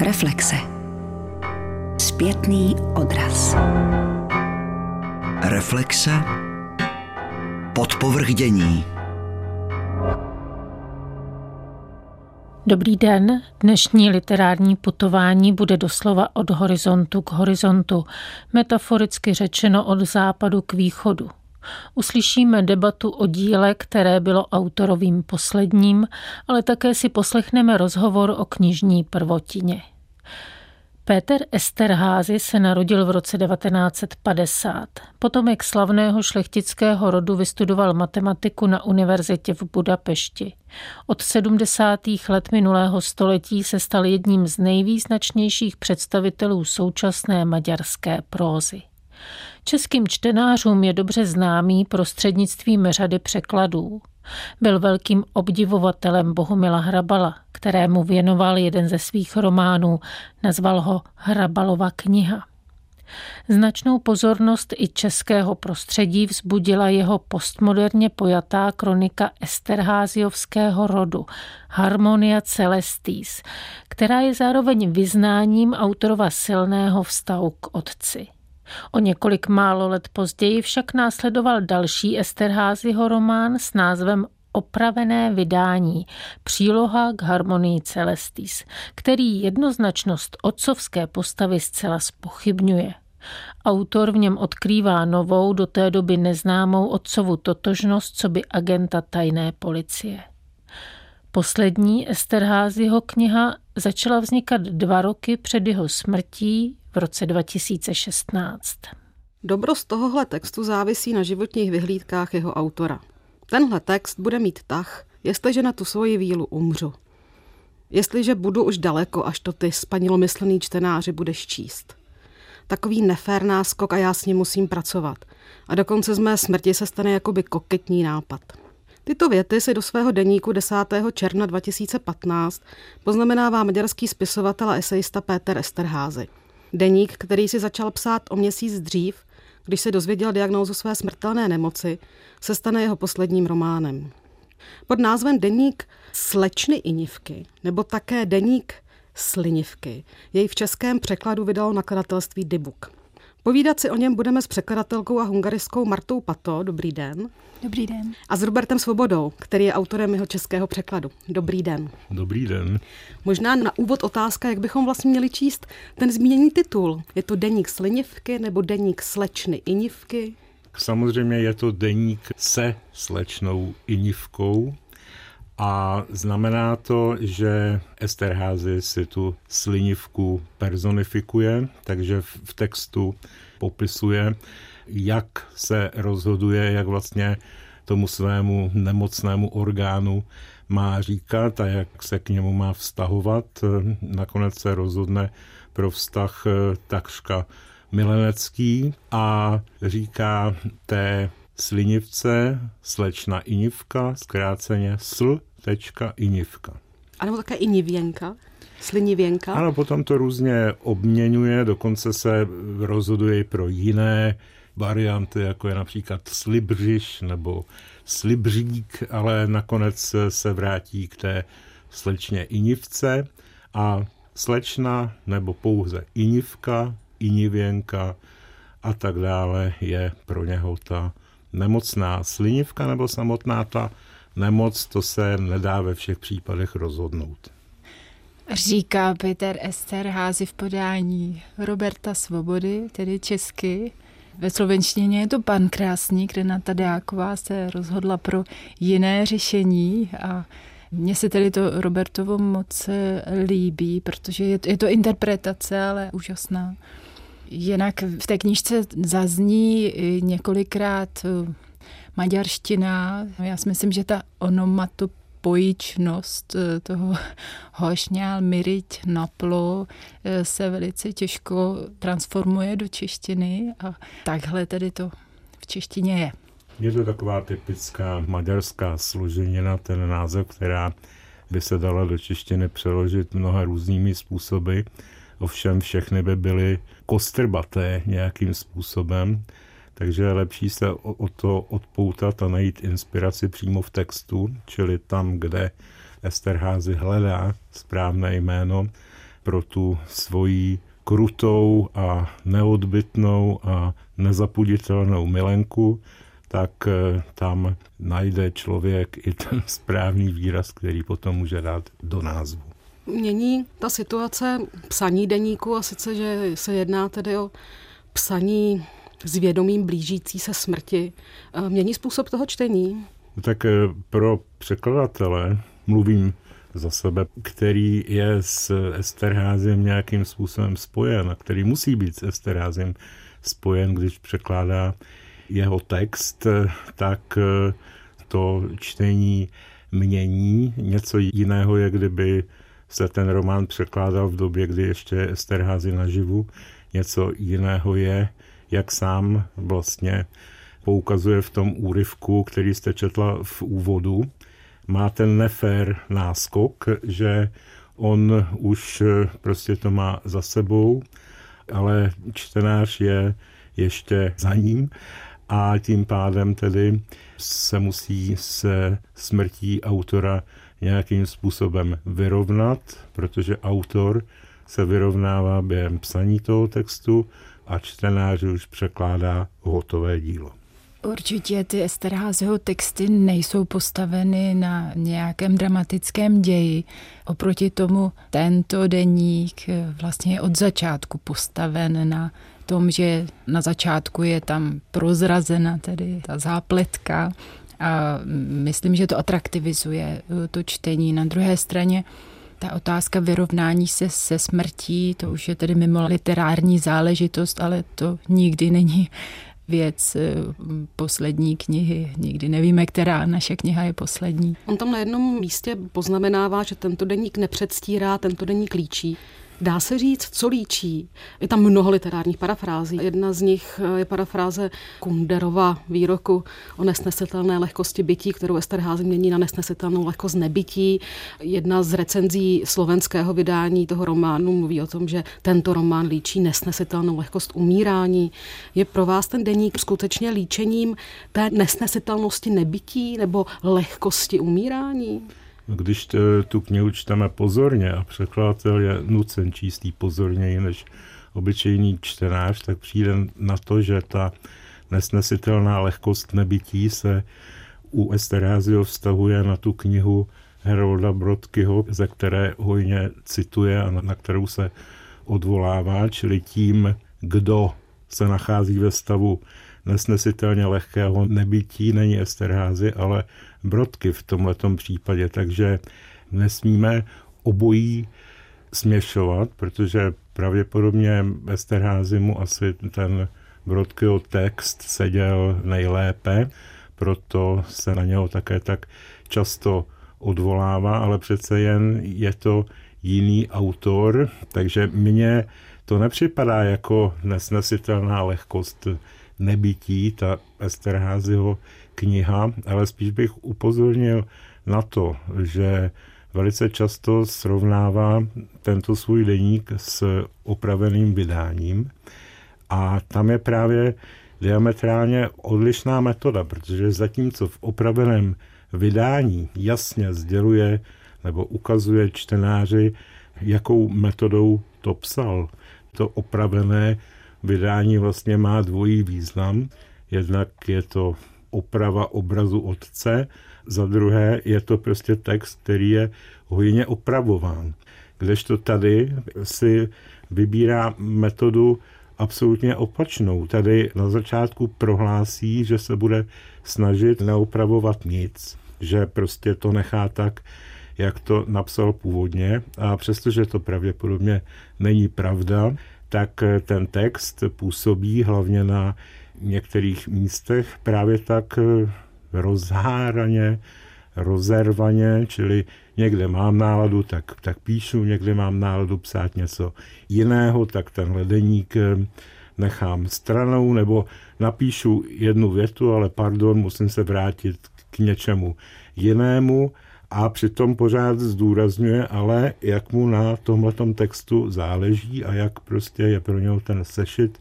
Reflexe. Zpětný odraz. Reflexe. Podpovrdění. Dobrý den, dnešní literární putování bude doslova od horizontu k horizontu, metaforicky řečeno od západu k východu. Uslyšíme debatu o díle, které bylo autorovým posledním, ale také si poslechneme rozhovor o knižní prvotině. Péter Esterházy se narodil v roce 1950. Potomek slavného šlechtického rodu vystudoval matematiku na univerzitě v Budapešti. Od 70. let minulého století se stal jedním z nejvýznačnějších představitelů současné maďarské prózy. Českým čtenářům je dobře známý prostřednictvím řady překladů. Byl velkým obdivovatelem Bohumila Hrabala, kterému věnoval jeden ze svých románů, nazval ho Hrabalova kniha. Značnou pozornost i českého prostředí vzbudila jeho postmoderně pojatá kronika Esterháziovského rodu Harmonia Celestis, která je zároveň vyznáním autorova silného vztahu k otci. O několik málo let později však následoval další Esterházyho román s názvem opravené vydání, příloha k harmonii Celestis, který jednoznačnost otcovské postavy zcela spochybňuje. Autor v něm odkrývá novou, do té doby neznámou otcovu totožnost, co by agenta tajné policie. Poslední Esterházyho kniha začala vznikat dva roky před jeho smrtí v roce 2016. Dobrost tohohle textu závisí na životních vyhlídkách jeho autora. Tenhle text bude mít tah, jestliže na tu svoji vílu umřu. Jestliže budu už daleko, až to ty spanilomyslný čtenáři budeš číst. Takový nefér náskok a já s ním musím pracovat. A dokonce z mé smrti se stane jakoby koketní nápad. Tyto věty si do svého deníku 10. června 2015 poznamenává maďarský spisovatel a esejista Péter Esterházy. Deník, který si začal psát o měsíc dřív, když se dozvěděl diagnózu své smrtelné nemoci, se stane jeho posledním románem. Pod názvem Deník slečny Inivky, nebo také Deník Slinivky, jej v českém překladu vydalo nakladatelství Dybuk. Povídat si o něm budeme s překladatelkou a hungariskou Martou Pato. Dobrý den. Dobrý den. A s Robertem Svobodou, který je autorem jeho českého překladu. Dobrý den. Dobrý den. Možná na úvod otázka, jak bychom vlastně měli číst ten zmíněný titul. Je to deník slinivky nebo deník slečny inivky? Samozřejmě je to deník se slečnou inivkou, a znamená to, že Esterházy si tu slinivku personifikuje, takže v textu popisuje, jak se rozhoduje, jak vlastně tomu svému nemocnému orgánu má říkat a jak se k němu má vztahovat. Nakonec se rozhodne pro vztah takřka milenecký a říká té slinivce slečna Inivka, zkráceně sl tečka Inivka. A nebo také Inivěnka? Slinivěnka? Ano, potom to různě obměňuje, dokonce se rozhoduje i pro jiné varianty, jako je například slibřiš nebo slibřík, ale nakonec se vrátí k té slečně Inivce a slečna nebo pouze Inivka, Inivěnka a tak dále je pro něho ta nemocná slinivka nebo samotná ta nemoc, to se nedá ve všech případech rozhodnout. Říká Peter Házy v podání Roberta Svobody, tedy česky. Ve slovenštině je to pan Krásník, Renata Dáková se rozhodla pro jiné řešení a mně se tedy to Robertovo moc líbí, protože je to, je to interpretace, ale úžasná. Jinak v té knižce zazní několikrát maďarština. Já si myslím, že ta onomatopojičnost eh, toho hošňál, miriť, naplo eh, se velice těžko transformuje do češtiny a takhle tedy to v češtině je. Je to taková typická maďarská složenina, ten název, která by se dala do češtiny přeložit mnoha různými způsoby. Ovšem všechny by byly kostrbaté nějakým způsobem takže je lepší se o, to odpoutat a najít inspiraci přímo v textu, čili tam, kde Esterházy hledá správné jméno. pro tu svoji krutou a neodbitnou a nezapuditelnou milenku, tak eh, tam najde člověk i ten správný výraz, který potom může dát do názvu. Mění ta situace psaní deníku a sice, že se jedná tedy o psaní s vědomím blížící se smrti. Eh, mění způsob toho čtení? Tak eh, pro překladatele mluvím za sebe, který je s Esterházem nějakým způsobem spojen a který musí být s Esterházem spojen, když překládá jeho text, tak eh, to čtení mění. Něco jiného je, kdyby se ten román překládal v době, kdy ještě Esterházy naživu. Něco jiného je, jak sám vlastně poukazuje v tom úryvku, který jste četla v úvodu, má ten nefér náskok, že on už prostě to má za sebou, ale čtenář je ještě za ním a tím pádem tedy se musí se smrtí autora nějakým způsobem vyrovnat, protože autor se vyrovnává během psaní toho textu a čtenář už překládá hotové dílo. Určitě ty Esterházyho texty nejsou postaveny na nějakém dramatickém ději. Oproti tomu tento deník vlastně je od začátku postaven na tom, že na začátku je tam prozrazena tedy ta zápletka a myslím, že to atraktivizuje to čtení. Na druhé straně ta otázka vyrovnání se se smrtí, to už je tedy mimo literární záležitost, ale to nikdy není věc eh, poslední knihy. Nikdy nevíme, která naše kniha je poslední. On tam na jednom místě poznamenává, že tento deník nepředstírá, tento deník líčí. Dá se říct, co líčí? Je tam mnoho literárních parafrází. Jedna z nich eh, je parafráze Kunderova výroku o nesnesitelné lehkosti bytí, kterou Esterházy mění na nesnesitelnou lehkost nebytí. Jedna z recenzí slovenského vydání toho románu mluví o tom, že tento román líčí nesnesitelnou lehkost umírání. Je pro vás ten deník skutečně líčením té nesnesitelnosti nebytí nebo lehkosti umírání? Když tu knihu čteme pozorně a překladatel je nucen číst jí pozorněji než obyčejný čtenář, tak přijde na to, že ta nesnesitelná lehkost nebytí se u Esterázio vztahuje na tu knihu Herolda Brodkyho, ze které hojně cituje a na kterou se odvolává, čili tím, kdo se nachází ve stavu nesnesitelně lehkého nebytí, není Esterházy, ale Brodky v tomto případě. Takže nesmíme obojí směšovat, protože pravděpodobně Esterházy mu asi ten Brodkyho text seděl nejlépe, proto se na něho také tak často odvolává, ale přece jen je to jiný autor, takže mně to nepřipadá jako nesnesitelná lehkost nebytí, ta Esterházyho kniha, ale spíš bych upozornil na to, že velice často srovnává tento svůj deník s opraveným vydáním a tam je právě diametrálně odlišná metoda, protože zatímco v opraveném vydání jasně sděluje nebo ukazuje čtenáři, jakou metodou to psal, to opravené vydání vlastně má dvojí význam. Jednak je to oprava obrazu otce, za druhé je to prostě text, který je hojně opravován. Kdežto tady si vybírá metodu absolutně opačnou. Tady na začátku prohlásí, že se bude snažit neopravovat nic, že prostě to nechá tak, jak to napsal původně a přestože to pravděpodobně není pravda, tak ten text působí hlavně na některých místech právě tak eh, rozháraně, rozervaně, čili někde mám náladu, tak, tak píšu, někde mám náladu psát něco jiného, tak ten ledeník eh, nechám stranou, nebo napíšu jednu větu, ale pardon, musím se vrátit k něčemu jinému. A přitom pořád zdůrazňuje, ale jak mu na tomhle textu záleží a jak prostě je pro něho ten sešit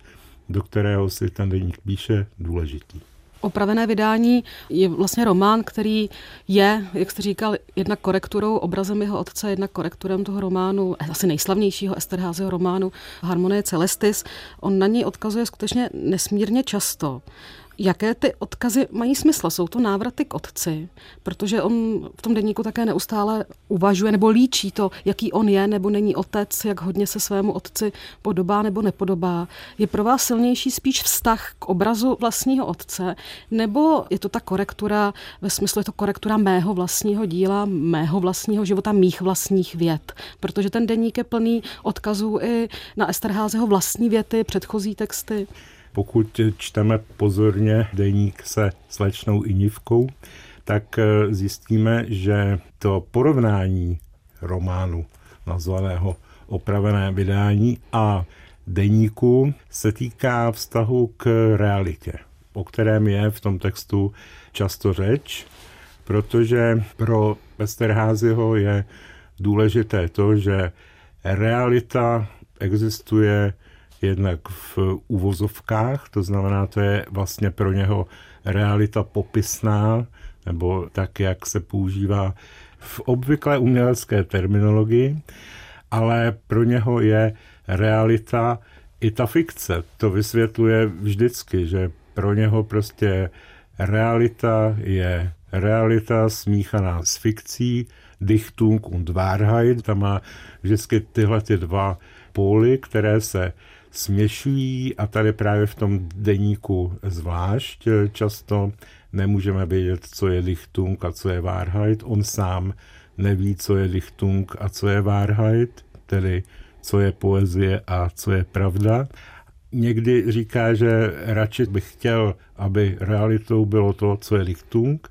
do kterého si ten deník píše, důležitý. Opravené vydání je vlastně román, který je, jak jste říkal, jednak korekturou, obrazem jeho otce, jednak korekturem toho románu, asi nejslavnějšího Esterházyho románu Harmonie Celestis. On na ní odkazuje skutečně nesmírně často. Jaké ty odkazy mají smysl? Jsou to návraty k otci, protože on v tom denníku také neustále uvažuje nebo líčí to, jaký on je nebo není otec, jak hodně se svému otci podobá nebo nepodobá. Je pro vás silnější spíš vztah k obrazu vlastního otce, nebo je to ta korektura, ve smyslu je to korektura mého vlastního díla, mého vlastního života, mých vlastních věd? Protože ten denník je plný odkazů i na Esterházeho vlastní věty, předchozí texty. Pokud čteme pozorně deník se slečnou Inivkou, tak eh, zjistíme, že to porovnání románu nazvaného opravené vydání a deníku se týká vztahu k realitě, o kterém je v tom textu často řeč, protože pro Westerházyho je důležité to, že realita existuje jednak v uvozovkách, to znamená, to je vlastně pro něho realita popisná, nebo tak, jak se používá v obvyklé umělecké terminologii, ale pro něho je realita i ta fikce. To vysvětluje vždycky, že pro něho prostě realita je realita smíchaná s fikcí, Dichtung und Wahrheit, tam má vždycky tyhle ty dva póly, které se směšují a tady právě v tom deníku zvlášť často nemůžeme vědět, co je Lichtung a co je Wahrheit. On sám neví, co je Lichtung a co je Wahrheit, tedy co je poezie a co je pravda. Někdy říká, že radši bych chtěl, aby realitou bylo to, co je Lichtung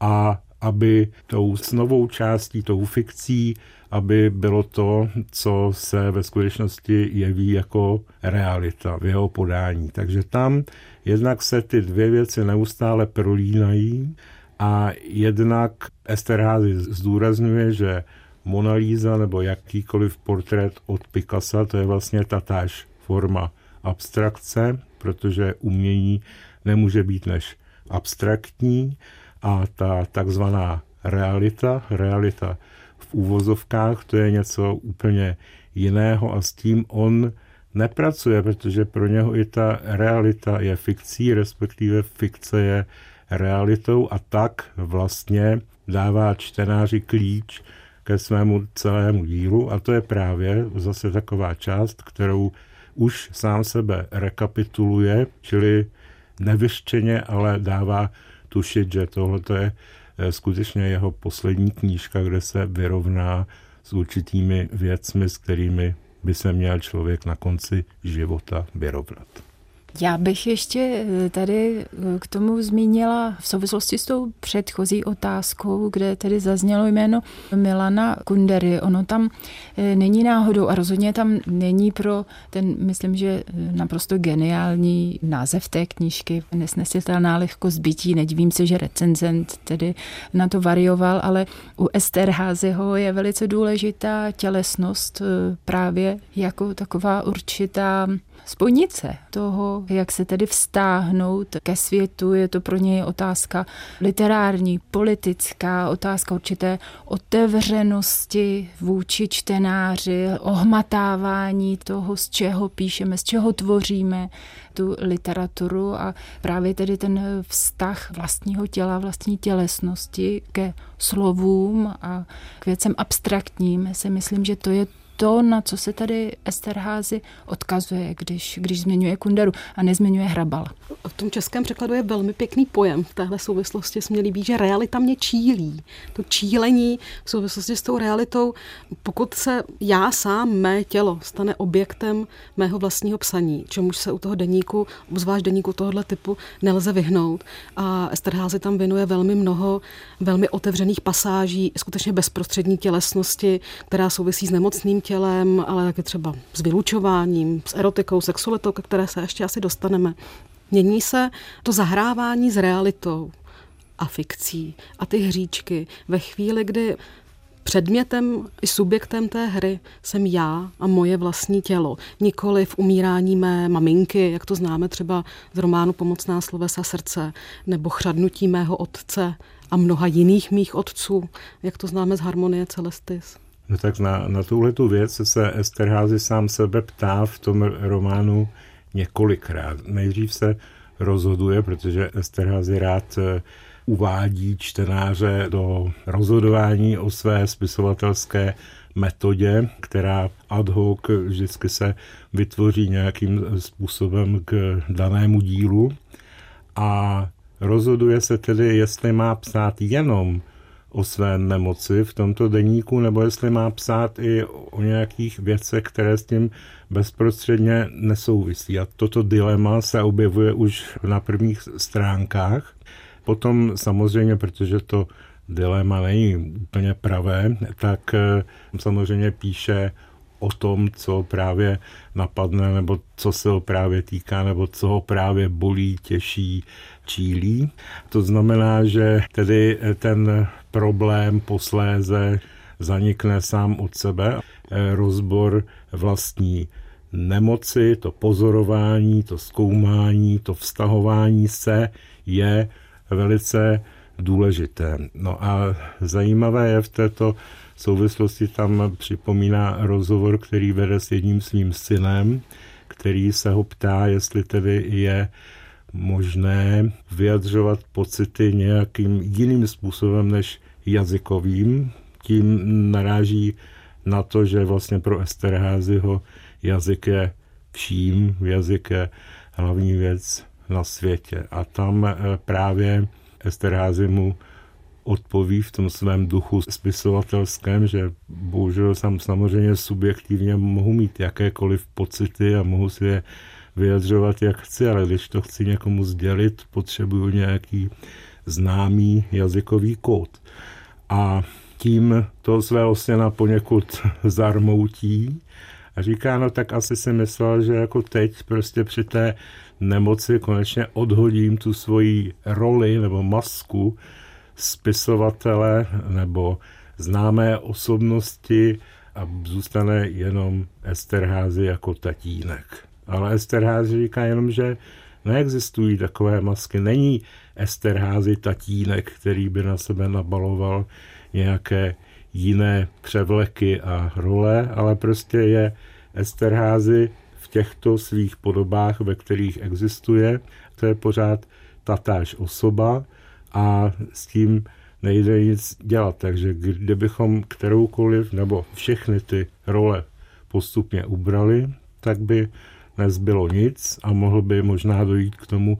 a aby tou snovou částí, tou fikcí aby bylo to, co se ve skutečnosti jeví jako realita v jeho podání. Takže tam jednak se ty dvě věci neustále prolínají a jednak Esterházy zdůrazňuje, že Mona Lisa nebo jakýkoliv portrét od Picassa, to je vlastně tatáž forma abstrakce, protože umění nemůže být než abstraktní a ta takzvaná realita, realita v úvozovkách, to je něco úplně jiného a s tím on nepracuje, protože pro něho i ta realita je fikcí, respektive fikce je realitou a tak vlastně dává čtenáři klíč ke svému celému dílu a to je právě zase taková část, kterou už sám sebe rekapituluje, čili nevyštěně, ale dává tušit, že tohle je skutečně jeho poslední knížka, kde se vyrovná s určitými věcmi, s kterými by se měl člověk na konci života vyrovnat. Já bych ještě eh, tady eh, k tomu zmínila v souvislosti s tou předchozí otázkou, kde tedy zaznělo jméno Milana Kundery. Ono tam eh, není náhodou a rozhodně tam není pro ten, myslím, že naprosto geniální název té knížky, nesnesitelná lehkost bytí. Nedivím se, že recenzent tedy na to varioval, ale u Esterházyho je velice důležitá tělesnost právě jako taková určitá spojnice toho, jak se tedy vztáhnout ke světu. Je to pro něj otázka literární, politická, otázka určité otevřenosti vůči čtenáři, ohmatávání toho, z čeho píšeme, z čeho tvoříme tu literaturu a právě tedy ten vztah vlastního těla, vlastní tělesnosti ke slovům a k věcem abstraktním si myslím, že to je to, na co se tady Esterházy odkazuje, když, když zmiňuje Kunderu a nezmiňuje Hrabal. V tom českém překladu je velmi pěkný pojem. V téhle souvislosti se mě líbí, že realita mě čílí. To čílení v souvislosti s tou realitou, pokud se já sám, mé tělo, stane objektem mého vlastního psaní, čemuž se u toho deníku, zvlášť deníku tohohle typu, nelze vyhnout. A Esterházy tam věnuje velmi mnoho velmi otevřených pasáží, skutečně bezprostřední tělesnosti, která souvisí s nemocným tělem, ale taky třeba s vylučováním, s erotikou, sexualitou, ke které se ještě asi dostaneme. Mění se to zahrávání s realitou a fikcí a ty hříčky ve chvíli, kdy předmětem i subjektem té hry jsem já a moje vlastní tělo. Nikoli v umírání mé maminky, jak to známe třeba z románu Pomocná slovesa srdce, nebo chřadnutí mého otce a mnoha jiných mých otců, jak to známe z Harmonie Celestis. No tak na, na tuhle tu věc se Esterházy sám sebe ptá v tom románu několikrát. Nejdřív se rozhoduje, protože Esterházy rád eh, uvádí čtenáře do rozhodování o své spisovatelské metodě, která ad hoc vždycky se vytvoří nějakým způsobem k danému dílu a rozhoduje se tedy, jestli má psát jenom o své nemoci v tomto deníku, nebo jestli má psát i o nějakých věcech, které s tím bezprostředně nesouvisí. A toto dilema se objevuje už na prvních stránkách. Potom samozřejmě, protože to dilema není úplně pravé, tak eh, samozřejmě píše o tom, co právě napadne, nebo co se ho právě týká, nebo co ho právě bolí, těší, čílí. To znamená, že tedy ten problém posléze zanikne sám od sebe. Rozbor vlastní nemoci, to pozorování, to zkoumání, to vztahování se je velice důležité. No a zajímavé je v této souvislosti tam připomíná rozhovor, který vede s jedním svým synem, který se ho ptá, jestli tedy je možné vyjadřovat pocity nějakým jiným způsobem než jazykovým. Tím naráží na to, že vlastně pro Esterházyho jazyk je vším, jazyk je hlavní věc na světě. A tam eh, právě Esterházy mu odpoví v tom svém duchu spisovatelském, že bohužel sam samozřejmě subjektivně mohu mít jakékoliv pocity a mohu si je vyjadřovat, jak chci, ale když to chci někomu sdělit, potřebuju nějaký známý jazykový kód. A tím to svého syna poněkud zarmoutí a říká, no tak asi si myslel, že jako teď prostě při té nemoci konečně odhodím tu svoji roli nebo masku spisovatele nebo známé osobnosti a zůstane jenom Esterházy jako tatínek. Ale Esterházy říká jenom, že neexistují takové masky. Není Esterházy tatínek, který by na sebe nabaloval nějaké jiné převleky a role, ale prostě je Esterházy v těchto svých podobách, ve kterých existuje. To je pořád tatáž osoba a s tím nejde nic dělat. Takže kdybychom kteroukoliv nebo všechny ty role postupně ubrali, tak by nezbylo nic a mohl by možná dojít k tomu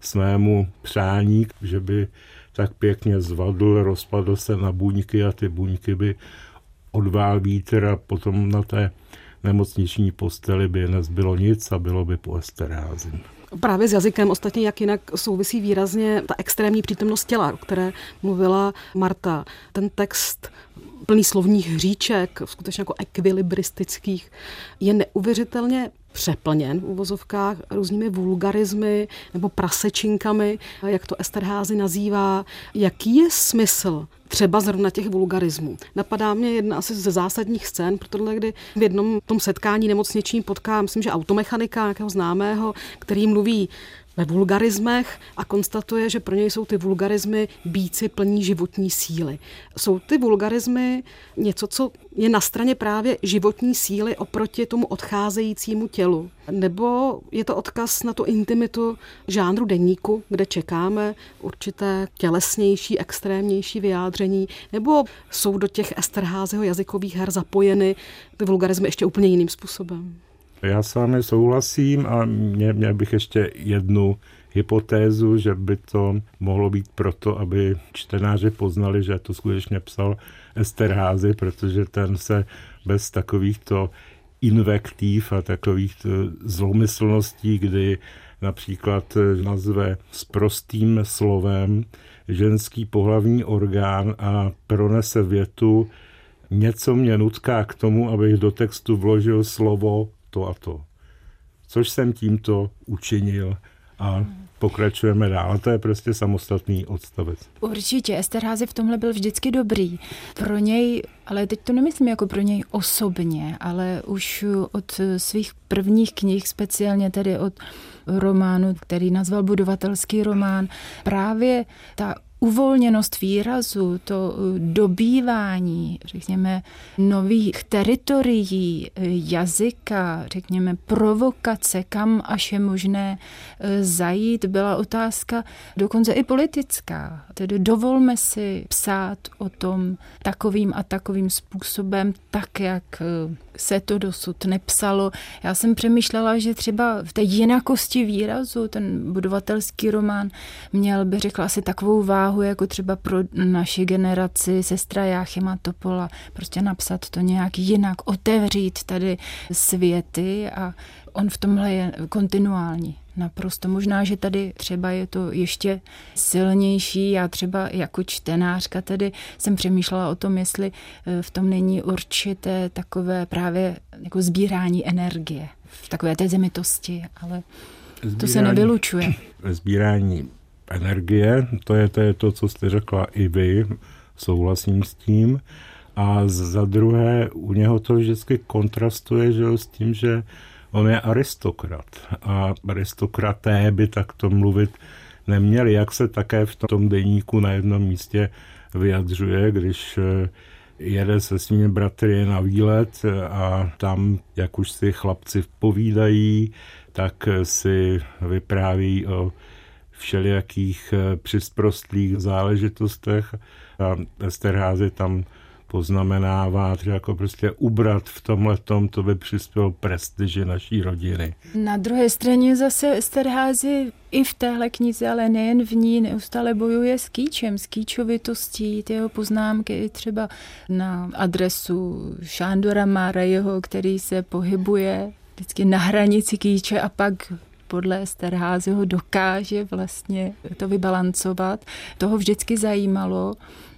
svému přání, že by tak pěkně zvadl, rozpadl se na buňky a ty buňky by odvál vítr a potom na té nemocniční posteli by nezbylo nic a bylo by po esterázi. Právě s jazykem ostatně jak jinak souvisí výrazně ta extrémní přítomnost těla, o které mluvila Marta. Ten text plný slovních hříček, skutečně jako ekvilibristických, je neuvěřitelně přeplněn v uvozovkách různými vulgarizmy nebo prasečinkami, jak to Esterházy nazývá. Jaký je smysl třeba zrovna těch vulgarismů. Napadá mě jedna asi ze zásadních scén, protože kdy v jednom tom setkání nemocničním potká, myslím, že automechanika nějakého známého, který mluví ve vulgarismech a konstatuje, že pro něj jsou ty vulgarismy bíci plní životní síly. Jsou ty vulgarismy něco, co je na straně právě životní síly oproti tomu odcházejícímu tělu? Nebo je to odkaz na tu intimitu žánru deníku, kde čekáme určité tělesnější, extrémnější vyjádření? Nebo jsou do těch Esterházeho jazykových her zapojeny ty vulgarismy ještě úplně jiným způsobem? Já s vámi souhlasím a mě, měl bych ještě jednu hypotézu, že by to mohlo být proto, aby čtenáři poznali, že to skutečně psal Esterházy, protože ten se bez takovýchto invektiv a takových zlomyslností, kdy například nazve s prostým slovem ženský pohlavní orgán a pronese větu něco mě nutká k tomu, abych do textu vložil slovo to a to. Což jsem tímto učinil a pokračujeme dál. To je prostě samostatný odstavec. Určitě, Esterházy v tomhle byl vždycky dobrý. Pro něj, ale teď to nemyslím jako pro něj osobně, ale už od svých prvních knih, speciálně tedy od románu, který nazval Budovatelský román, právě ta uvolněnost výrazu, to eh, dobývání, řekněme, nových teritorií, eh, jazyka, řekněme, provokace, kam až je možné eh, zajít, byla otázka dokonce i politická. Tedy dovolme si psát o tom takovým a takovým způsobem, tak, jak se to dosud nepsalo. Já jsem přemýšlela, že třeba v té jinakosti výrazu ten budovatelský román měl by řekla asi takovou váhu, jako třeba pro naši generaci sestra Jáchyma Topola. Prostě napsat to nějak jinak, otevřít tady světy a on v tomhle je kontinuální. Naprosto. Možná, že tady třeba je to ještě silnější. Já třeba jako čtenářka tedy jsem přemýšlela o tom, jestli eh, v tom není určité takové právě jako sbírání energie v takové té zemitosti, ale sbírání, to se nevylučuje. Sbírání energie, to je, to je to, co jste řekla i vy, souhlasím s tím. A za druhé, u něho to vždycky kontrastuje že, s tím, že On je aristokrat a aristokraté by takto mluvit neměli, jak se také v tom deníku na jednom místě vyjadřuje, když eh, jede se svými bratry na výlet a tam, jak už si chlapci povídají, tak si vypráví o všelijakých eh, přisprostlých záležitostech a Esterházy tam poznamenává, že jako prostě ubrat v tomhle tom, to by přispělo prestiži naší rodiny. Na druhé straně zase Esterházy i v téhle knize, ale nejen v ní, neustále bojuje s kýčem, s kýčovitostí, ty jeho poznámky i třeba na adresu Šándora Márejeho, který se pohybuje vždycky na hranici kýče a pak podle Esterházyho dokáže vlastně to vybalancovat. Toho vždycky zajímalo,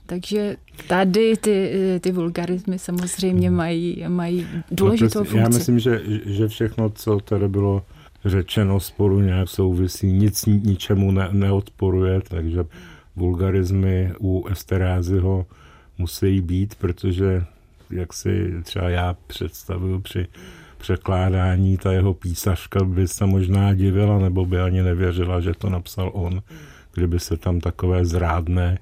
takže tady ty, ty vulgarizmy samozřejmě hmm. mají, mají důležitou no, funkci. Já myslím, že, že všechno, co tady bylo řečeno, spolu nějak souvisí, nic ničemu ne, neodporuje, takže vulgarizmy u Esterázyho musí být, protože jak si třeba já představuju při překládání, ta jeho písařka by se možná divila, nebo by ani nevěřila, že to napsal on, kdyby se tam takové zrádné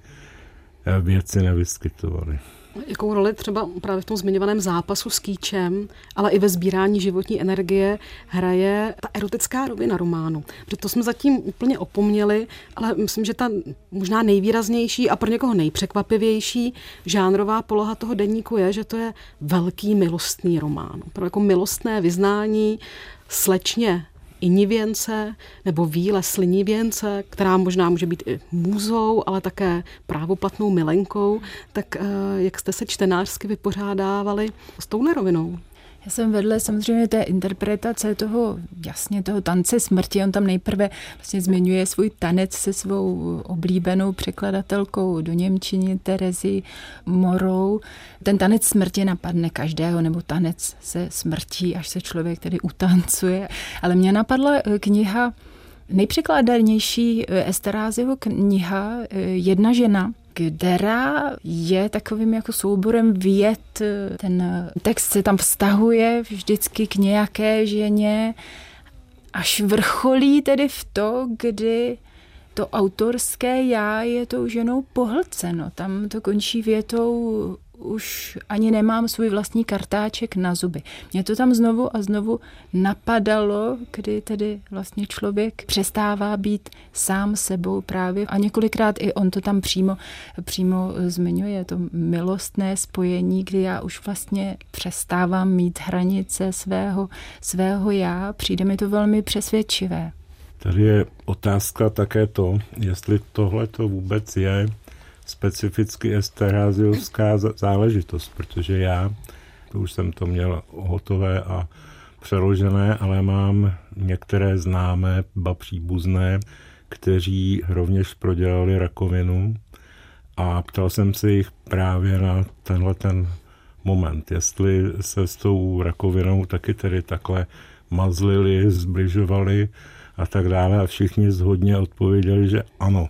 Eh, věci nevyskytovaly. Jakou roli třeba právě v tom zmiňovaném zápasu s kýčem, ale i ve sbírání životní energie hraje ta erotická rovina románu? Protože to jsme zatím úplně opomněli, ale myslím, že ta možná nejvýraznější a pro někoho nejpřekvapivější žánrová poloha toho denníku je, že to je velký milostný román. Pro jako milostné vyznání slečně inivěnce nebo víle slinivěnce, která možná může být i můzou, ale také právoplatnou milenkou, tak eh, jak jste se čtenářsky vypořádávali s touhle rovinou? Já jsem vedle samozřejmě té interpretace toho, jasně toho tance smrti. On tam nejprve vlastně zmiňuje svůj tanec se svou oblíbenou překladatelkou do Němčiny Terezi Morou. Ten tanec smrti napadne každého, nebo tanec se smrtí, až se člověk tedy utancuje. Ale mě napadla eh, kniha nejpřekládanější eh, Esterázyho kniha eh, Jedna žena, která je takovým jako souborem věd. Ten text se tam vztahuje vždycky k nějaké ženě, až vrcholí tedy v to, kdy to autorské já je tou ženou pohlceno. Tam to končí větou už ani nemám svůj vlastní kartáček na zuby. Mě to tam znovu a znovu napadalo, kdy tedy vlastně člověk přestává být sám sebou právě a několikrát i on to tam přímo, přímo zmiňuje, to milostné spojení, kdy já už vlastně přestávám mít hranice svého, svého já. Přijde mi to velmi přesvědčivé. Tady je otázka také to, jestli tohle to vůbec je specificky esterháziovská záležitost, protože já, to už jsem to měl hotové a přeložené, ale mám některé známé, ba příbuzné, kteří rovněž prodělali rakovinu a ptal jsem se jich právě na tenhle ten moment, jestli se s tou rakovinou taky tedy takhle mazlili, zbližovali a tak dále. A všichni zhodně odpověděli, že ano,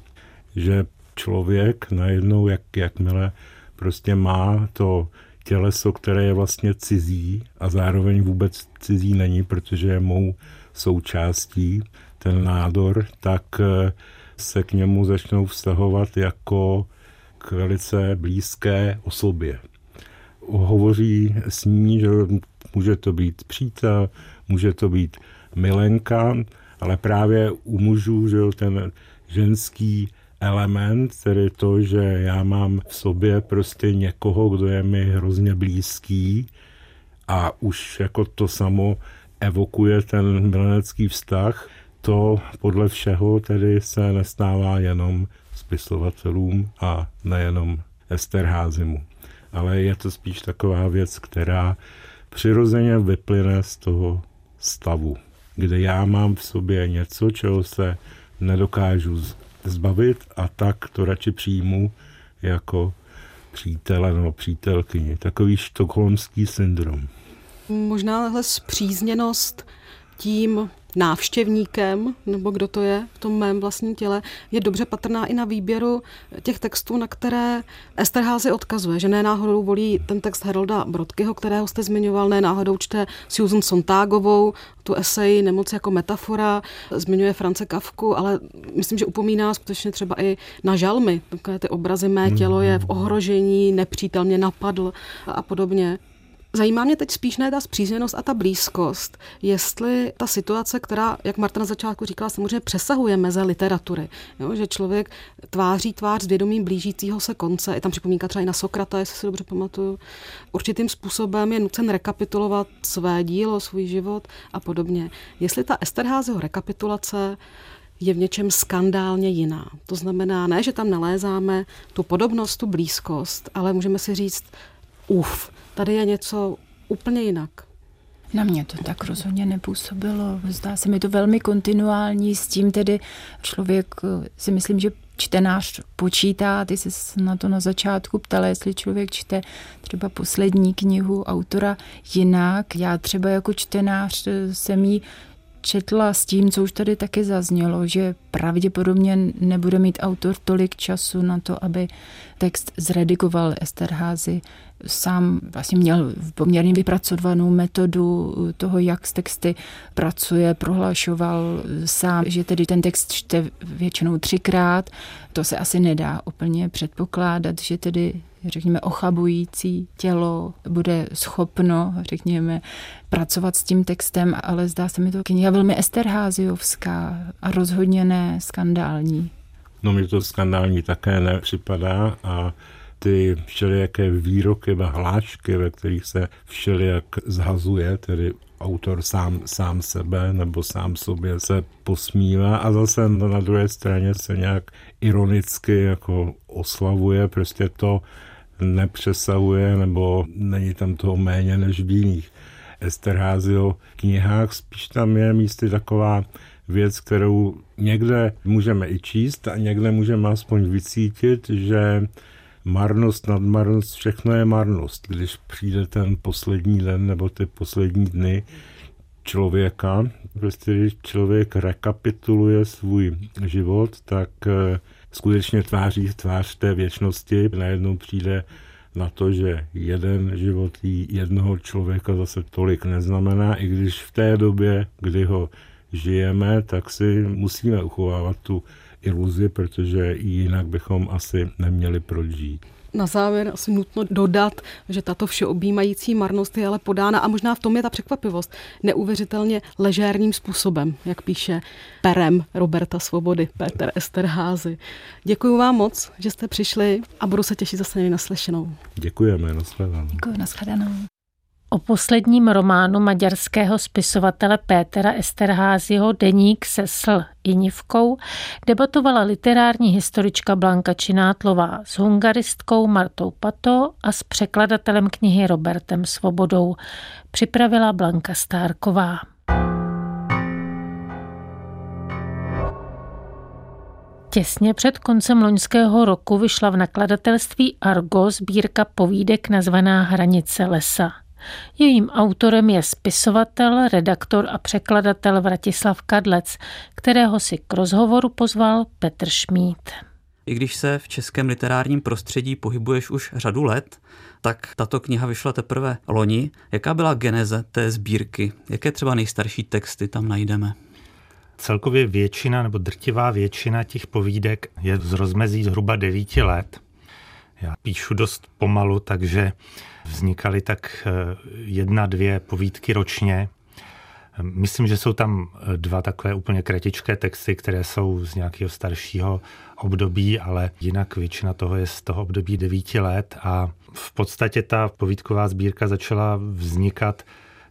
že člověk najednou, jak, jakmile prostě má to těleso, které je vlastně cizí a zároveň vůbec cizí není, protože je mou součástí, ten nádor, tak eh, se k němu začnou vztahovat jako k velice blízké osobě. Hovoří s ní, že může to být přítel, může to být milenka, ale právě u mužů, že ten ženský element, tedy to, že já mám v sobě prostě někoho, kdo je mi hrozně blízký a už jako to samo evokuje ten milenecký vztah, to podle všeho tedy se nestává jenom spisovatelům a nejenom Esterházimu. Ale je to spíš taková věc, která přirozeně vyplyne z toho stavu, kde já mám v sobě něco, čeho se nedokážu zbavit a tak to radši přijmu jako přítele nebo přítelkyni. Takový štokholmský syndrom. Možná tahle zpřízněnost tím návštěvníkem, nebo kdo to je v tom mém vlastním těle, je dobře patrná i na výběru těch textů, na které Esterházy odkazuje, že ne náhodou volí ten text Herolda Brodkyho, kterého jste zmiňoval, ne náhodou čte Susan Sontagovou, tu esej Nemoc jako metafora, zmiňuje France Kavku, ale myslím, že upomíná skutečně třeba i na žalmy, takové ty obrazy mé tělo je v ohrožení, nepřítel mě napadl a podobně. Zajímá mě teď spíš ne ta zpřízněnost a ta blízkost, jestli ta situace, která, jak Marta na začátku říkala, samozřejmě přesahuje meze literatury. Jo? Že člověk tváří tvář s vědomím blížícího se konce, je tam připomínka třeba i na Sokrata, jestli si dobře pamatuju, určitým způsobem je nucen rekapitulovat své dílo, svůj život a podobně. Jestli ta Esterházyho rekapitulace je v něčem skandálně jiná. To znamená, ne, že tam nalézáme tu podobnost, tu blízkost, ale můžeme si říct, uf, Tady je něco úplně jinak. Na mě to tak rozhodně nepůsobilo. Zdá se mi to velmi kontinuální, s tím tedy člověk eh, si myslím, že čtenář počítá, ty se na to na začátku ptala, jestli člověk čte třeba poslední knihu autora jinak. Já třeba jako čtenář eh, jsem jí četla s tím, co už tady taky zaznělo, že pravděpodobně nebude mít autor tolik času na to, aby text zredigoval Esterházy. Sám vlastně měl poměrně vypracovanou metodu toho, jak s texty pracuje, prohlašoval sám, že tedy ten text čte většinou třikrát. To se asi nedá úplně předpokládat, že tedy řekněme, ochabující tělo bude schopno, řekněme, pracovat s tím textem, ale zdá se mi to kniha velmi esterháziovská a rozhodně ne skandální. No mi to skandální také nepřipadá a ty všelijaké výroky a hlášky, ve kterých se všelijak zhazuje, tedy autor sám, sám sebe nebo sám sobě se posmívá a zase na druhé straně se nějak ironicky jako oslavuje prostě to, nepřesahuje nebo není tam toho méně než v jiných Esterházio knihách. Spíš tam je místy taková věc, kterou někde můžeme i číst a někde můžeme aspoň vycítit, že marnost, nadmarnost, všechno je marnost. Když přijde ten poslední den nebo ty poslední dny člověka, prostě když člověk rekapituluje svůj život, tak eh, skutečně tváří v tvář té věčnosti. Najednou přijde na to, že jeden život jednoho člověka zase tolik neznamená, i když v té době, kdy ho žijeme, tak si musíme uchovávat tu iluzi, protože jinak bychom asi neměli proč žít na závěr asi nutno dodat, že tato všeobjímající marnost je ale podána a možná v tom je ta překvapivost neuvěřitelně ležérním způsobem, jak píše perem Roberta Svobody, Peter Esterházy. Děkuji vám moc, že jste přišli a budu se těšit zase na slyšenou. Děkujeme, nashledanou. Děkuji, nashledanou. O posledním románu maďarského spisovatele Pétera Esterházyho Deník se sl Inivkou debatovala literární historička Blanka Činátlová s hungaristkou Martou Pato a s překladatelem knihy Robertem Svobodou. Připravila Blanka Stárková. Těsně před koncem loňského roku vyšla v nakladatelství Argo sbírka povídek nazvaná Hranice lesa. Jejím autorem je spisovatel, redaktor a překladatel Vratislav Kadlec, kterého si k rozhovoru pozval Petr Šmít. I když se v českém literárním prostředí pohybuješ už řadu let, tak tato kniha vyšla teprve loni. Jaká byla geneze té sbírky? Jaké třeba nejstarší texty tam najdeme? Celkově většina nebo drtivá většina těch povídek je z rozmezí zhruba devíti let. Já píšu dost pomalu, takže vznikaly tak eh, jedna, dvě povídky ročně. Myslím, že jsou tam eh, dva takové úplně kratičké texty, které jsou z nějakého staršího období, ale jinak většina toho je z toho období devíti let a v podstatě ta povídková sbírka začala vznikat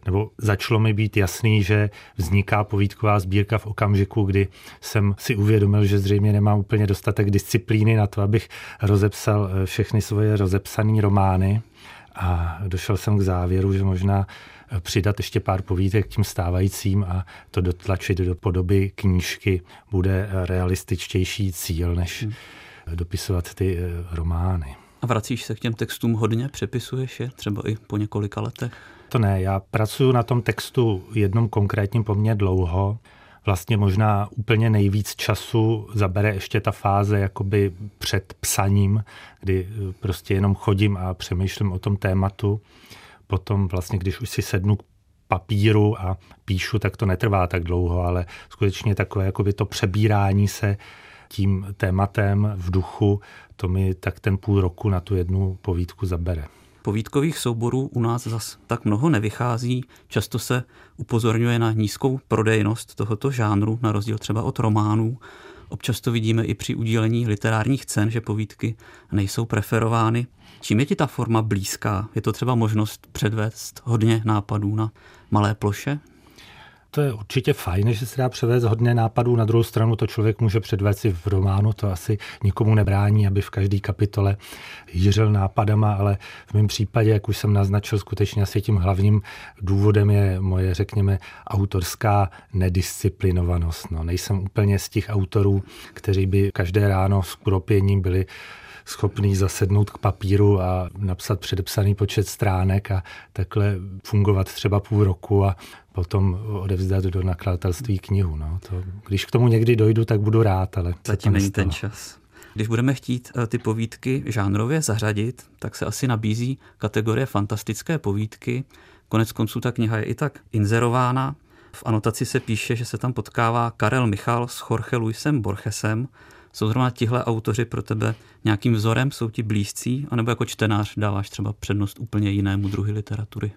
nebo začalo mi být jasný, že vzniká povídková sbírka v okamžiku, kdy jsem si uvědomil, že zřejmě nemám úplně dostatek disciplíny na to, abych rozepsal eh, všechny svoje rozepsané romány. A došel jsem k závěru, že možná eh, přidat ještě pár povídek tím stávajícím a to dotlačit do podoby knížky bude eh, realističtější cíl, než hmm. dopisovat ty romány. A vracíš se k těm textům hodně? Přepisuješ je třeba i po několika letech? To ne, já pracuji na tom textu jednom konkrétním poměrně dlouho. Vlastně možná úplně nejvíc času zabere ještě ta fáze jakoby před psaním, kdy eh, prostě jenom chodím a přemýšlím o tom tématu. Potom vlastně, když už si sednu k papíru a píšu, tak to netrvá tak dlouho, ale skutečně takové jakoby to přebírání se tím tématem v duchu, to mi tak ten půl roku na tu jednu povídku zabere. Povídkových souborů u nás zas tak mnoho nevychází, často se upozorňuje na nízkou prodejnost tohoto žánru, na rozdíl třeba od románů. Občas to vidíme i při udílení literárních cen, že povídky nejsou preferovány. Čím je ti ta forma blízká? Je to třeba možnost předvést hodně nápadů na malé ploše? To je určitě fajn, že se dá převést hodně nápadů. Na druhou stranu to člověk může předvést si v románu, to asi nikomu nebrání, aby v každé kapitole jířil nápadama, ale v mém případě, jak už jsem naznačil, skutečně asi tím hlavním důvodem je moje, řekněme, autorská nedisciplinovanost. No, nejsem úplně z těch autorů, kteří by každé ráno s kropěním byli schopný zasednout k papíru a napsat předepsaný počet stránek a takhle fungovat třeba půl roku a potom odevzdat do nakladatelství knihu. No. To, když k tomu někdy dojdu, tak budu rád, ale zatím není ten čas. Když budeme chtít eh, ty povídky žánrově zařadit, tak se asi nabízí kategorie fantastické povídky. Konec konců ta kniha je i tak inzerována. V anotaci se píše, že se tam potkává Karel Michal s Jorge Luisem Borgesem. Jsou zrovna tihle autoři pro tebe nějakým vzorem, jsou ti blízcí, anebo jako čtenář dáváš třeba přednost úplně jinému druhy literatury?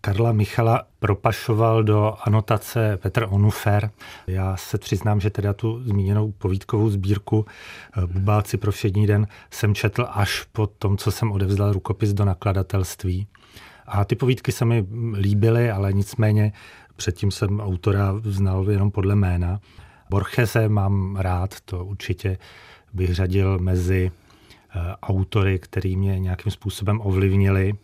Karla Michala propašoval do anotace Petr Onufer. Já se přiznám, že teda tu zmíněnou povídkovou sbírku eh, Bubáci pro všední den jsem četl až po tom, co jsem odevzdal rukopis do nakladatelství. A ty povídky se mi líbily, ale nicméně předtím jsem autora znal jenom podle jména. Borchese mám rád, to určitě bych řadil mezi eh, autory, který mě nějakým způsobem ovlivnili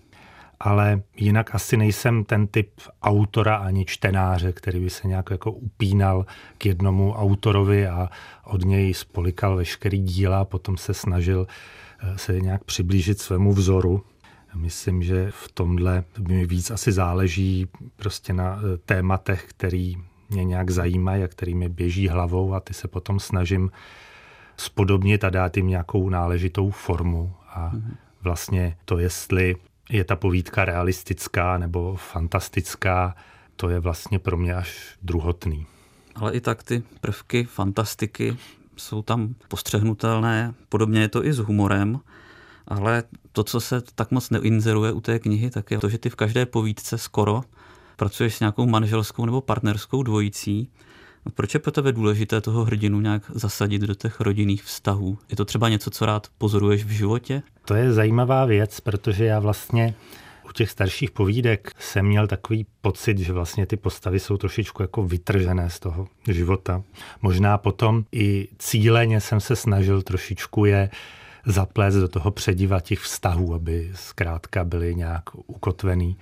ale jinak asi nejsem ten typ autora ani čtenáře, který by se nějak jako upínal k jednomu autorovi a od něj spolikal veškerý díla a potom se snažil eh, se nějak přiblížit svému vzoru. Myslím, že v tomhle mi víc asi záleží prostě na eh, tématech, který mě nějak zajímají a který mi běží hlavou a ty se potom snažím spodobnit a dát jim nějakou náležitou formu. A mhm. vlastně to, jestli je ta povídka realistická nebo fantastická, to je vlastně pro mě až druhotný. Ale i tak ty prvky fantastiky jsou tam postřehnutelné, podobně je to i s humorem, ale to, co se tak moc neinzeruje u té knihy, tak je to, že ty v každé povídce skoro pracuješ s nějakou manželskou nebo partnerskou dvojicí proč je pro tebe důležité toho hrdinu nějak zasadit do těch rodinných vztahů? Je to třeba něco, co rád pozoruješ v životě? To je zajímavá věc, protože já vlastně u těch starších povídek jsem měl takový pocit, že vlastně ty postavy jsou trošičku jako vytržené z toho života. Možná potom i cíleně jsem se snažil trošičku je zaplést do toho přediva těch vztahů, aby zkrátka byly nějak ukotvený.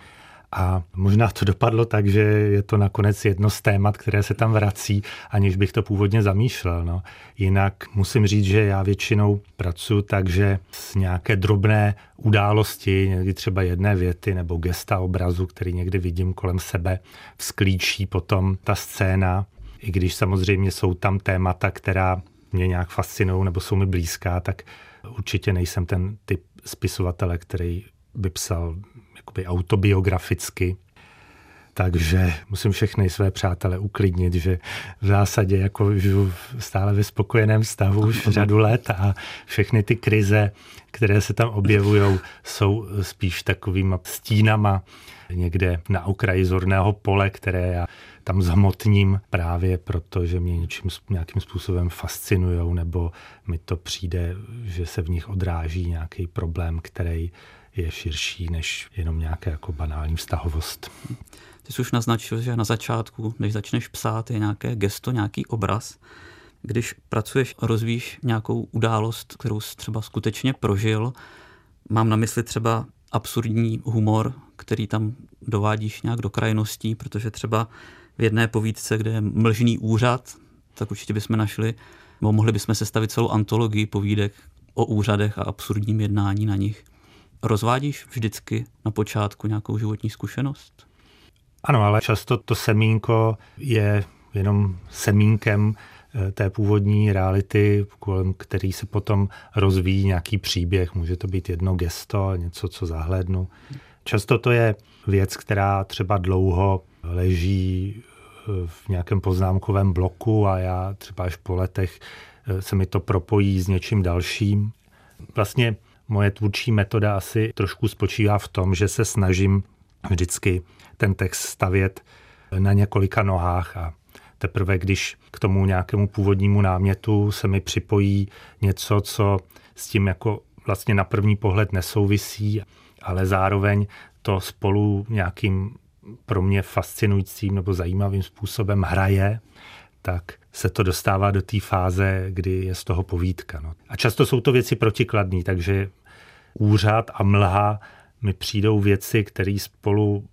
A možná to dopadlo tak, že je to nakonec jedno z témat, které se tam vrací, aniž bych to původně zamýšlel. No. Jinak musím říct, že já většinou pracuji tak, že z nějaké drobné události, někdy třeba jedné věty nebo gesta obrazu, který někdy vidím kolem sebe, vzklíčí potom ta scéna, i když samozřejmě jsou tam témata, která mě nějak fascinují nebo jsou mi blízká, tak určitě nejsem ten typ spisovatele, který by psal jakoby autobiograficky. Takže musím všechny své přátele uklidnit, že v zásadě jako žiju stále ve spokojeném stavu už řadu let a všechny ty krize, které se tam objevují, jsou spíš takovými stínama někde na okraji zorného pole, které já tam zhmotním právě proto, že mě něčím, nějakým způsobem fascinují, nebo mi to přijde, že se v nich odráží nějaký problém, který je širší než jenom nějaká jako banální vztahovost. Ty jsi už naznačil, že na začátku, než začneš psát, je nějaké gesto, nějaký obraz. Když pracuješ, rozvíš nějakou událost, kterou jsi třeba skutečně prožil, mám na mysli třeba absurdní humor, který tam dovádíš nějak do krajností, protože třeba v jedné povídce, kde je mlžný úřad, tak určitě bychom našli, nebo mohli bychom sestavit celou antologii povídek o úřadech a absurdním jednání na nich. Rozvádíš vždycky na počátku nějakou životní zkušenost? Ano, ale často to semínko je jenom semínkem eh, té původní reality, kolem který se potom rozvíjí nějaký příběh. Může to být jedno gesto, něco, co zahlednu. Často to je věc, která třeba dlouho leží eh, v nějakém poznámkovém bloku a já třeba až po letech eh, se mi to propojí s něčím dalším. Vlastně moje tvůrčí metoda asi trošku spočívá v tom, že se snažím vždycky ten text stavět na několika nohách a teprve když k tomu nějakému původnímu námětu se mi připojí něco, co s tím jako vlastně na první pohled nesouvisí, ale zároveň to spolu nějakým pro mě fascinujícím nebo zajímavým způsobem hraje, tak se to dostává do té fáze, kdy je z toho povídka. No. A často jsou to věci protikladné, takže úřad a mlha mi přijdou věci, které spolu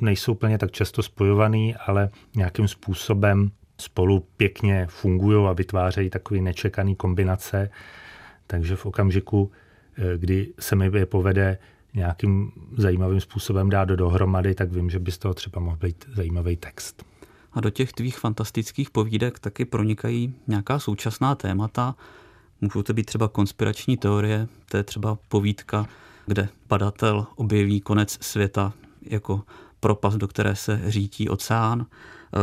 nejsou úplně tak často spojované, ale nějakým způsobem spolu pěkně fungují a vytvářejí takové nečekané kombinace. Takže v okamžiku, eh, kdy se mi je povede nějakým zajímavým způsobem dát do dohromady, tak vím, že by z toho třeba mohl být zajímavý text. A do těch tvých fantastických povídek taky pronikají nějaká současná témata. Můžou to být třeba konspirační teorie, to je třeba povídka, kde badatel objeví konec světa jako propast, do které se řítí oceán.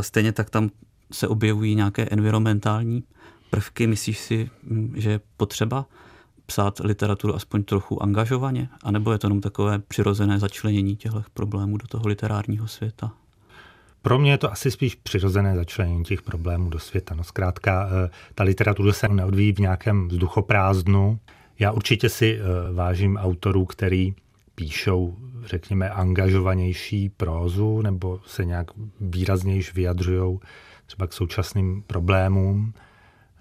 Stejně tak tam se objevují nějaké environmentální prvky. Myslíš si, že je potřeba psát literaturu aspoň trochu angažovaně? A nebo je to jenom takové přirozené začlenění těchto problémů do toho literárního světa? Pro mě je to asi spíš přirozené začlenění těch problémů do světa. No zkrátka, eh, ta literatura se neodvíjí v nějakém vzduchoprázdnu. Já určitě si eh, vážím autorů, který píšou, řekněme, angažovanější prózu nebo se nějak výraznějiš vyjadřují třeba k současným problémům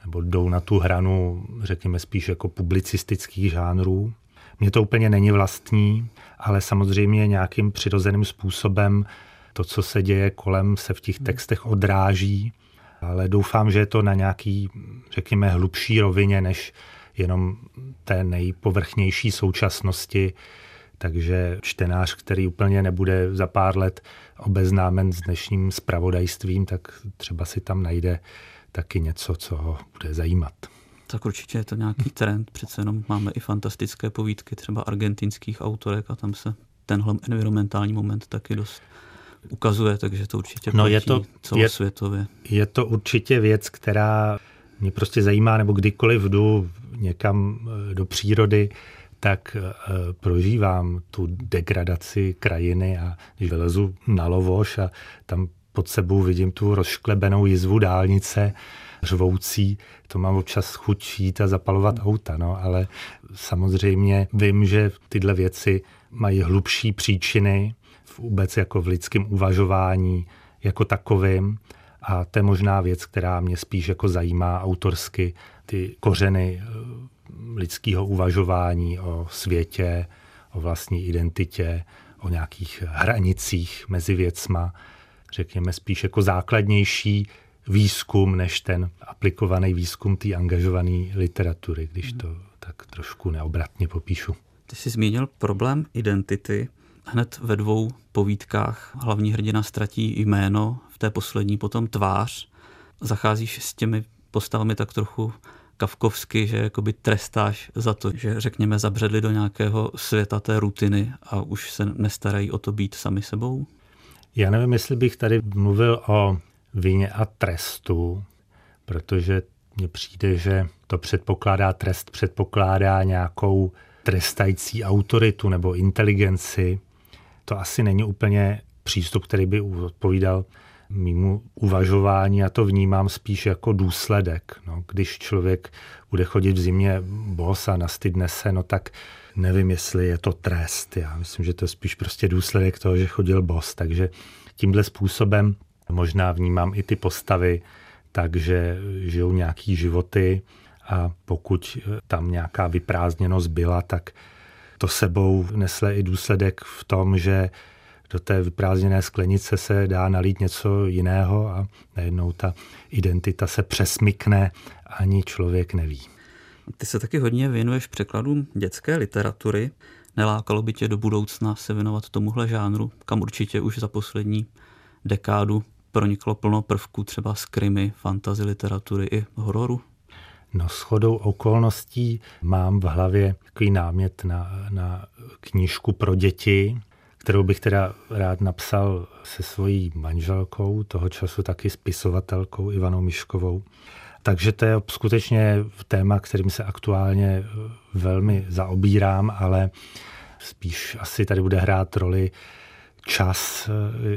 nebo jdou na tu hranu, řekněme, spíš jako publicistických žánrů. Mně to úplně není vlastní, ale samozřejmě nějakým přirozeným způsobem to, co se děje kolem, se v těch textech odráží, ale doufám, že je to na nějaký, řekněme, hlubší rovině, než jenom té nejpovrchnější současnosti. Takže čtenář, který úplně nebude za pár let obeznámen s dnešním spravodajstvím, tak třeba si tam najde taky něco, co ho bude zajímat. Tak určitě je to nějaký trend, přece jenom máme i fantastické povídky třeba argentinských autorek a tam se tenhle environmentální moment taky dost ukazuje, takže to určitě no je to, celosvětově. Je, je to určitě věc, která mě prostě zajímá, nebo kdykoliv jdu někam eh, do přírody, tak uh, prožívám tu degradaci krajiny a když vylezu na Lovoš a tam pod sebou vidím tu rozšklebenou jizvu dálnice, řvoucí, to mám občas chuť jít a zapalovat auta, no, ale samozřejmě vím, že tyhle věci mají hlubší příčiny vůbec jako v lidském uvažování jako takovým a to je možná věc, která mě spíš jako zajímá autorsky, ty kořeny eh, lidského uvažování o světě, o vlastní identitě, o nějakých hranicích mezi věcma, řekněme spíš jako základnější výzkum, než ten aplikovaný výzkum té angažované literatury, když to tak trošku neobratně popíšu. Ty jsi zmínil problém identity. Hned ve dvou povídkách hlavní hrdina ztratí jméno, v té poslední potom tvář. Zacházíš s těmi postavami tak trochu kavkovsky, že jakoby trestáš za to, že řekněme zabředli do nějakého světa té rutiny a už se nestarají o to být sami sebou? Já nevím, jestli bych tady mluvil o vině a trestu, protože mně přijde, že to předpokládá trest, předpokládá nějakou trestající autoritu nebo inteligenci. To asi není úplně přístup, který by odpovídal mýmu uvažování a to vnímám spíš jako důsledek. No, když člověk bude chodit v zimě bos a nastydne se, no tak nevím, jestli je to trest. Já myslím, že to je spíš prostě důsledek toho, že chodil bos. Takže tímhle způsobem možná vnímám i ty postavy, takže žijou nějaký životy a pokud tam nějaká vyprázdněnost byla, tak to sebou nesle i důsledek v tom, že do té vyprázdněné sklenice se dá nalít něco jiného a najednou ta identita se přesmykne, ani člověk neví. Ty se taky hodně věnuješ překladům dětské literatury. Nelákalo by tě do budoucna se věnovat tomuhle žánru, kam určitě už za poslední dekádu proniklo plno prvků třeba z krimi, fantasy literatury i hororu? No shodou okolností mám v hlavě takový námět na, na knížku pro děti, kterou bych teda rád napsal se svojí manželkou, toho času taky spisovatelkou Ivanou Miškovou. Takže to je skutečně téma, kterým se aktuálně velmi zaobírám, ale spíš asi tady bude hrát roli čas,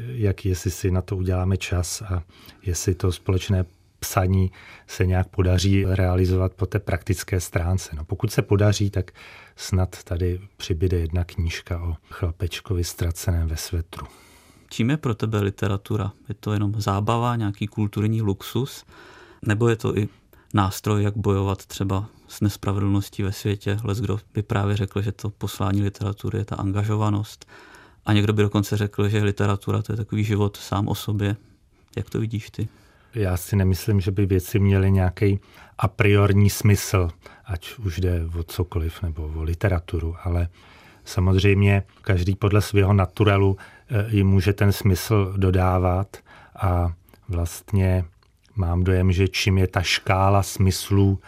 jak jestli si na to uděláme čas a jestli to společné psaní se nějak podaří realizovat po té praktické stránce. No, pokud se podaří, tak snad tady přibyde jedna knížka o chlapečkovi ztraceném ve svetru. Čím je pro tebe literatura? Je to jenom zábava, nějaký kulturní luxus? Nebo je to i nástroj, jak bojovat třeba s nespravedlností ve světě? Les kdo by právě řekl, že to poslání literatury je ta angažovanost. A někdo by dokonce řekl, že literatura to je takový život sám o sobě. Jak to vidíš ty? Já si nemyslím, že by věci měly nějaký a priorní smysl, ať už jde o cokoliv nebo o literaturu, ale samozřejmě každý podle svého naturelu eh, jim může ten smysl dodávat a vlastně mám dojem, že čím je ta škála smyslů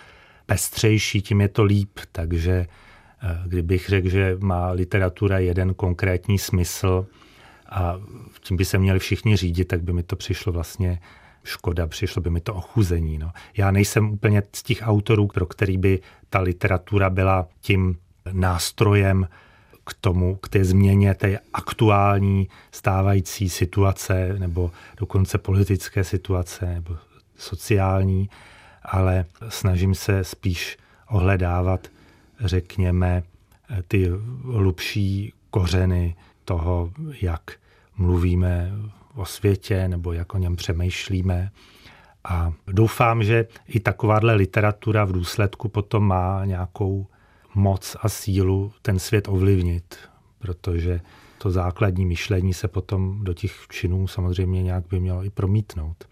pestřejší, tím je to líp, takže eh, kdybych řekl, že má literatura jeden konkrétní smysl a tím by se měli všichni řídit, tak by mi to přišlo vlastně škoda, přišlo by mi to ochuzení. No. Já nejsem úplně z těch autorů, pro který by ta literatura byla tím nástrojem k tomu, k té změně té aktuální stávající situace nebo dokonce politické situace nebo sociální, ale snažím se spíš ohledávat, řekněme, ty hlubší kořeny toho, jak mluvíme o světě nebo jak o něm přemýšlíme. A doufám, že i takováhle literatura v důsledku potom má nějakou moc a sílu ten svět ovlivnit, protože to základní myšlení se potom do těch činů samozřejmě nějak by mělo i promítnout.